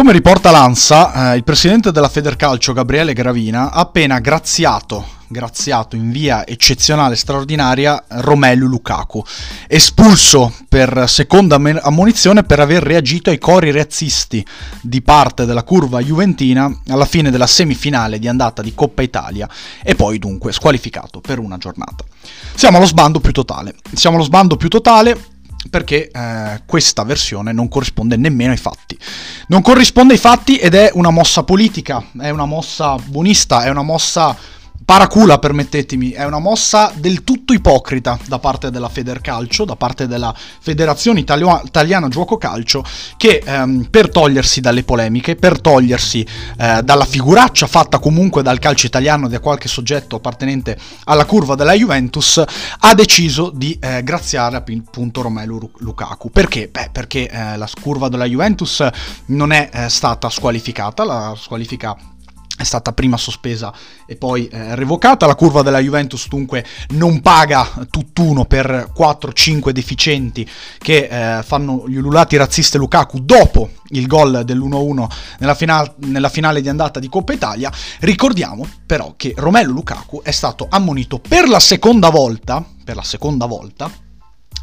Come riporta l'ANSA, eh, il presidente della Federcalcio Gabriele Gravina ha appena graziato, graziato in via eccezionale e straordinaria Romelu Lukaku, espulso per seconda ammonizione per aver reagito ai cori razzisti di parte della curva juventina alla fine della semifinale di andata di Coppa Italia e poi dunque squalificato per una giornata. Siamo allo sbando più totale. Siamo allo sbando più totale perché eh, questa versione non corrisponde nemmeno ai fatti. Non corrisponde ai fatti ed è una mossa politica, è una mossa buonista, è una mossa paracula, permettetemi, è una mossa del tutto ipocrita da parte della Federcalcio, da parte della Federazione Italio- Italiana Gioco Calcio, che ehm, per togliersi dalle polemiche, per togliersi eh, dalla figuraccia fatta comunque dal calcio italiano da qualche soggetto appartenente alla curva della Juventus, ha deciso di eh, graziare appunto Romelu Lukaku. Perché? Beh, perché eh, la curva della Juventus non è eh, stata squalificata, la squalifica è stata prima sospesa e poi eh, revocata. La curva della Juventus dunque non paga tutt'uno per 4-5 deficienti che eh, fanno gli ululati razzisti Lukaku dopo il gol dell'1-1 nella, final- nella finale di andata di Coppa Italia. Ricordiamo però che Romelu Lukaku è stato ammonito per la seconda volta, per la seconda volta,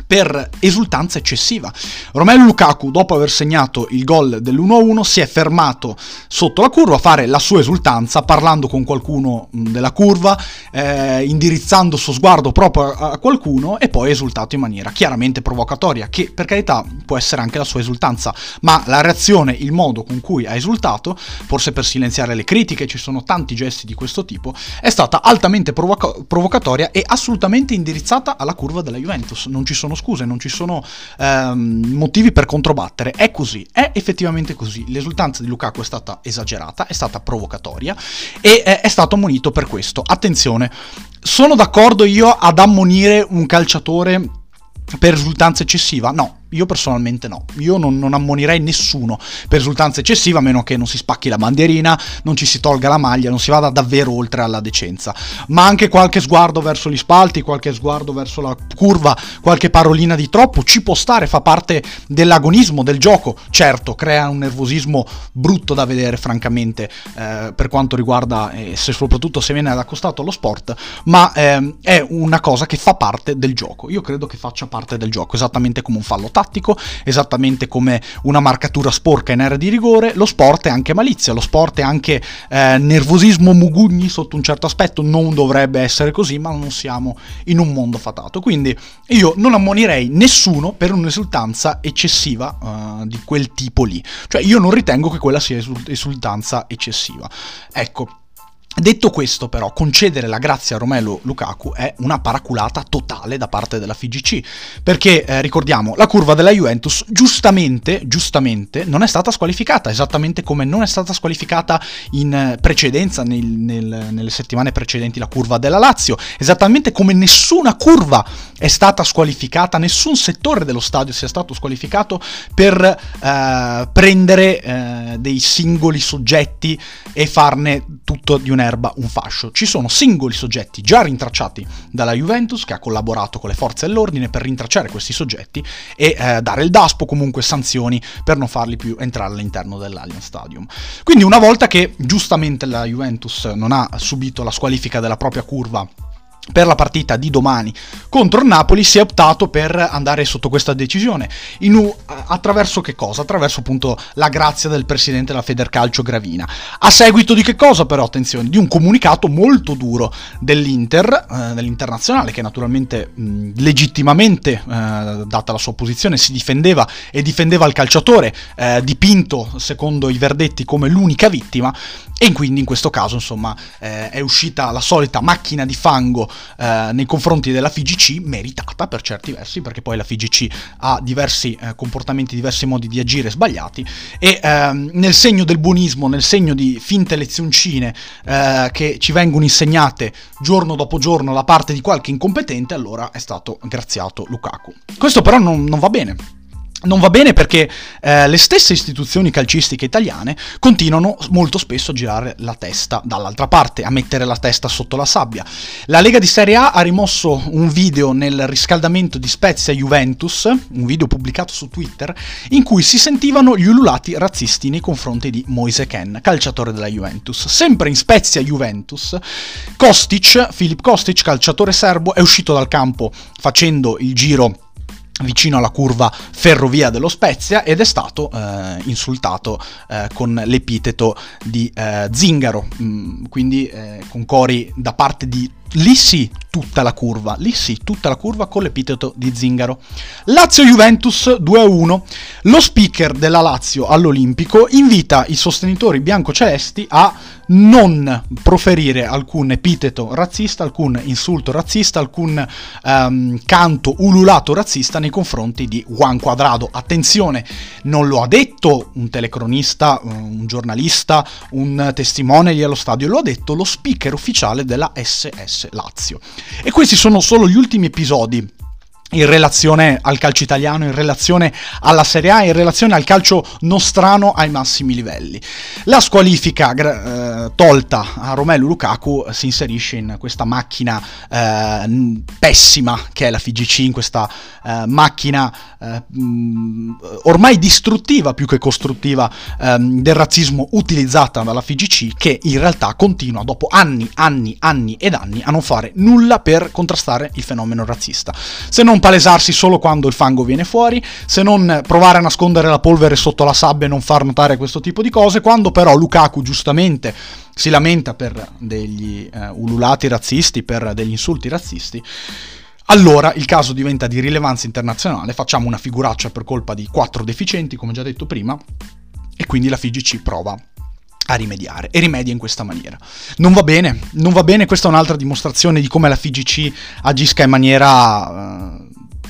per esultanza eccessiva. Romelu Lukaku, dopo aver segnato il gol dell'1-1, si è fermato sotto la curva a fare la sua esultanza, parlando con qualcuno della curva, eh, indirizzando il suo sguardo proprio a qualcuno e poi è esultato in maniera chiaramente provocatoria, che per carità può essere anche la sua esultanza, ma la reazione, il modo con cui ha esultato, forse per silenziare le critiche, ci sono tanti gesti di questo tipo, è stata altamente provoca- provocatoria e assolutamente indirizzata alla curva della Juventus. Non ci sono scuse, non ci sono ehm, motivi per controbattere. È così, è effettivamente così. L'esultanza di Lukaku è stata esagerata, è stata provocatoria e eh, è stato ammonito per questo. Attenzione, sono d'accordo io ad ammonire un calciatore per esultanza eccessiva? No, io personalmente no, io non, non, ammonirei nessuno per esultanza eccessiva a meno che non si spacchi la bandierina, non ci si tolga la maglia, non si vada davvero oltre alla decenza. Ma anche qualche sguardo verso gli spalti, qualche sguardo verso la curva, qualche parolina di troppo ci può stare, fa parte dell'agonismo del gioco. Certo, crea un nervosismo brutto da vedere francamente eh, per quanto riguarda, eh, soprattutto se viene ad accostato allo sport, ma eh, è una cosa che fa parte del gioco. Io credo che faccia parte del gioco, esattamente come un fallo tattico, esattamente come una marcatura sporca in area di rigore, lo sport è anche malizia, lo sport è anche eh, nervosismo mugugni sotto un certo aspetto, non dovrebbe essere così, ma non siamo in un mondo fatato. Quindi io non ammonirei nessuno per un'esultanza eccessiva uh, di quel tipo lì. Cioè io non ritengo che quella sia esultanza eccessiva. Ecco, Detto questo, però, concedere la grazia a Romelu Lukaku è una paraculata totale da parte della FIGC, perché eh, ricordiamo, la curva della Juventus giustamente, giustamente non è stata squalificata, esattamente come non è stata squalificata in precedenza, nel, nel, nelle settimane precedenti, la curva della Lazio, esattamente come nessuna curva è stata squalificata, nessun settore dello stadio sia stato squalificato per eh, prendere eh, dei singoli soggetti e farne tutto di un'era erba un fascio. Ci sono singoli soggetti già rintracciati dalla Juventus che ha collaborato con le forze dell'ordine per rintracciare questi soggetti e eh, dare il DASPO comunque sanzioni per non farli più entrare all'interno dell'Allianz Stadium. Quindi una volta che giustamente la Juventus non ha subito la squalifica della propria curva per la partita di domani contro il Napoli si è optato per andare sotto questa decisione. In, attraverso che cosa? Attraverso appunto la grazia del presidente della Federcalcio Gravina. A seguito di che cosa però? Attenzione, di un comunicato molto duro dell'Inter, eh, dell'internazionale, che naturalmente mh, legittimamente, eh, data la sua posizione, si difendeva e difendeva il calciatore, eh, dipinto secondo i verdetti come l'unica vittima, e quindi in questo caso insomma eh, è uscita la solita macchina di fango eh, nei confronti della FIGC, meritata per certi versi, perché poi la FIGC ha diversi eh, comportamenti, diversi modi di agire sbagliati, e ehm, nel segno del buonismo, nel segno di finte lezioncine eh, che ci vengono insegnate giorno dopo giorno da parte di qualche incompetente, allora è stato graziato Lukaku. Questo però non, non va bene non va bene perché eh, le stesse istituzioni calcistiche italiane continuano molto spesso a girare la testa dall'altra parte, a mettere la testa sotto la sabbia. La Lega di Serie A ha rimosso un video nel riscaldamento di Spezia Juventus, un video pubblicato su Twitter, in cui si sentivano gli ululati razzisti nei confronti di Moise Ken, calciatore della Juventus. Sempre in Spezia Juventus, Kostic, Filip Kostic, calciatore serbo, è uscito dal campo facendo il giro vicino alla curva ferrovia dello Spezia ed è stato eh, insultato eh, con l'epiteto di eh, zingaro, mm, quindi eh, con cori da parte di lì sì tutta la curva, lì sì tutta la curva con l'epiteto di zingaro. Lazio-Juventus 2-1. Lo speaker della Lazio all'Olimpico invita i sostenitori biancocelesti a non proferire alcun epiteto razzista, alcun insulto razzista, alcun um, canto ululato razzista nei confronti di Juan Quadrado. Attenzione, non lo ha detto un telecronista, un giornalista, un testimone lì allo stadio, lo ha detto lo speaker ufficiale della SS Lazio. E questi sono solo gli ultimi episodi in relazione al calcio italiano, in relazione alla Serie A, in relazione al calcio nostrano ai massimi livelli. La squalifica eh, tolta a Romelu Lukaku si inserisce in questa macchina eh, pessima che è la FIGC, in questa eh, macchina eh, ormai distruttiva più che costruttiva ehm, del razzismo utilizzata dalla FIGC che in realtà continua dopo anni, anni, anni ed anni a non fare nulla per contrastare il fenomeno razzista. Se non non palesarsi solo quando il fango viene fuori, se non provare a nascondere la polvere sotto la sabbia e non far notare questo tipo di cose, quando però Lukaku giustamente si lamenta per degli uh, ululati razzisti, per degli insulti razzisti, allora il caso diventa di rilevanza internazionale, facciamo una figuraccia per colpa di quattro deficienti, come già detto prima, e quindi la FIGC prova a rimediare e rimedia in questa maniera. Non va bene, non va bene, questa è un'altra dimostrazione di come la FIGC agisca in maniera uh,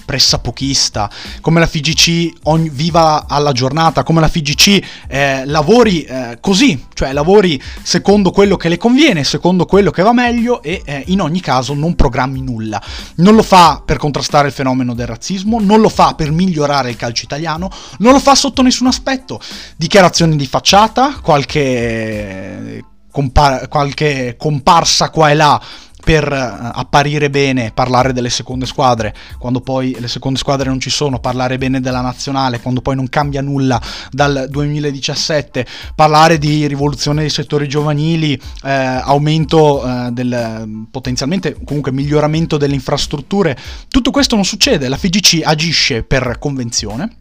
pressapochista, come la FIGC ogni, viva alla giornata, come la FIGC eh, lavori eh, così, cioè lavori secondo quello che le conviene, secondo quello che va meglio e eh, in ogni caso non programmi nulla. Non lo fa per contrastare il fenomeno del razzismo, non lo fa per migliorare il calcio italiano, non lo fa sotto nessun aspetto. Dichiarazioni di facciata, qualche, compar- qualche comparsa qua e là per eh, apparire bene, parlare delle seconde squadre, quando poi le seconde squadre non ci sono, parlare bene della nazionale, quando poi non cambia nulla dal 2017, parlare di rivoluzione dei settori giovanili, eh, aumento eh, del potenzialmente comunque miglioramento delle infrastrutture, tutto questo non succede, la FIGC agisce per convenzione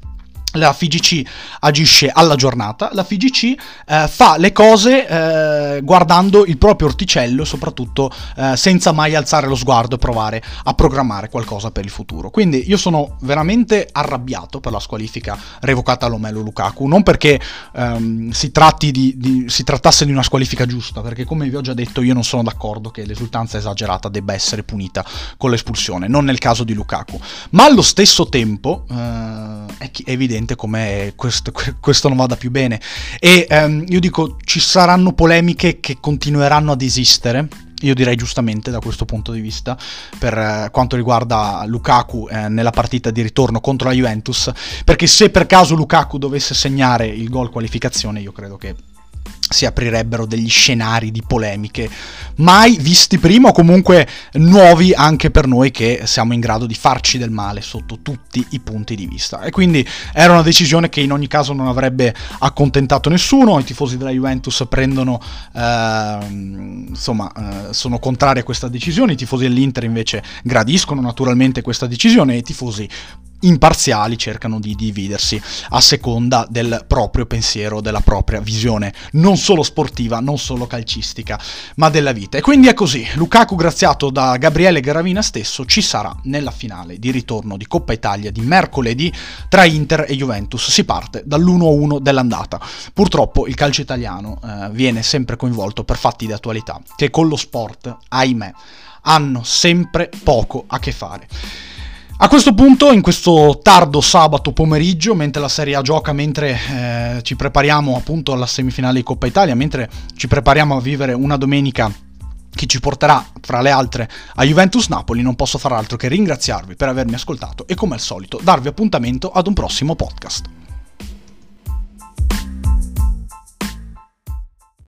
la FIGC agisce alla giornata, la FIGC eh, fa le cose eh, guardando il proprio orticello, soprattutto eh, senza mai alzare lo sguardo e provare a programmare qualcosa per il futuro. Quindi io sono veramente arrabbiato per la squalifica revocata all'Omelo Lukaku, non perché ehm, si, di, di, si trattasse di una squalifica giusta, perché come vi ho già detto io non sono d'accordo che l'esultanza esagerata debba essere punita con l'espulsione, non nel caso di Lukaku, ma allo stesso tempo eh, è evidente evidente come questo, questo, non vada più bene. E ehm, io dico, ci saranno polemiche che continueranno ad esistere. Io direi giustamente da questo punto di vista per eh, quanto riguarda Lukaku eh, nella partita di ritorno contro la Juventus, perché se per caso Lukaku dovesse segnare il gol qualificazione, io credo che si aprirebbero degli scenari di polemiche mai visti prima o comunque nuovi anche per noi che siamo in grado di farci del male sotto tutti i punti di vista. E quindi era una decisione che in ogni caso non avrebbe accontentato nessuno i tifosi della Juventus prendono eh, insomma eh, sono contrari a questa decisione i tifosi dell'Inter invece gradiscono naturalmente questa decisione e i tifosi imparziali cercano di dividersi a seconda del proprio pensiero, della propria visione, non solo sportiva, non solo calcistica, ma della vita. E quindi è così, Lukaku graziato da Gabriele Garavina stesso ci sarà nella finale di ritorno di Coppa Italia di mercoledì tra Inter e Juventus. Si parte dall'1-1 dell'andata. Purtroppo il calcio italiano eh, viene sempre coinvolto per fatti di attualità che con lo sport, ahimè, hanno sempre poco a che fare. A questo punto, in questo tardo sabato pomeriggio, mentre la Serie A gioca, mentre eh, ci prepariamo appunto alla semifinale di Coppa Italia, mentre ci prepariamo a vivere una domenica che ci porterà, fra le altre, a Juventus Napoli, non posso far altro che ringraziarvi per avermi ascoltato e come al solito darvi appuntamento ad un prossimo podcast.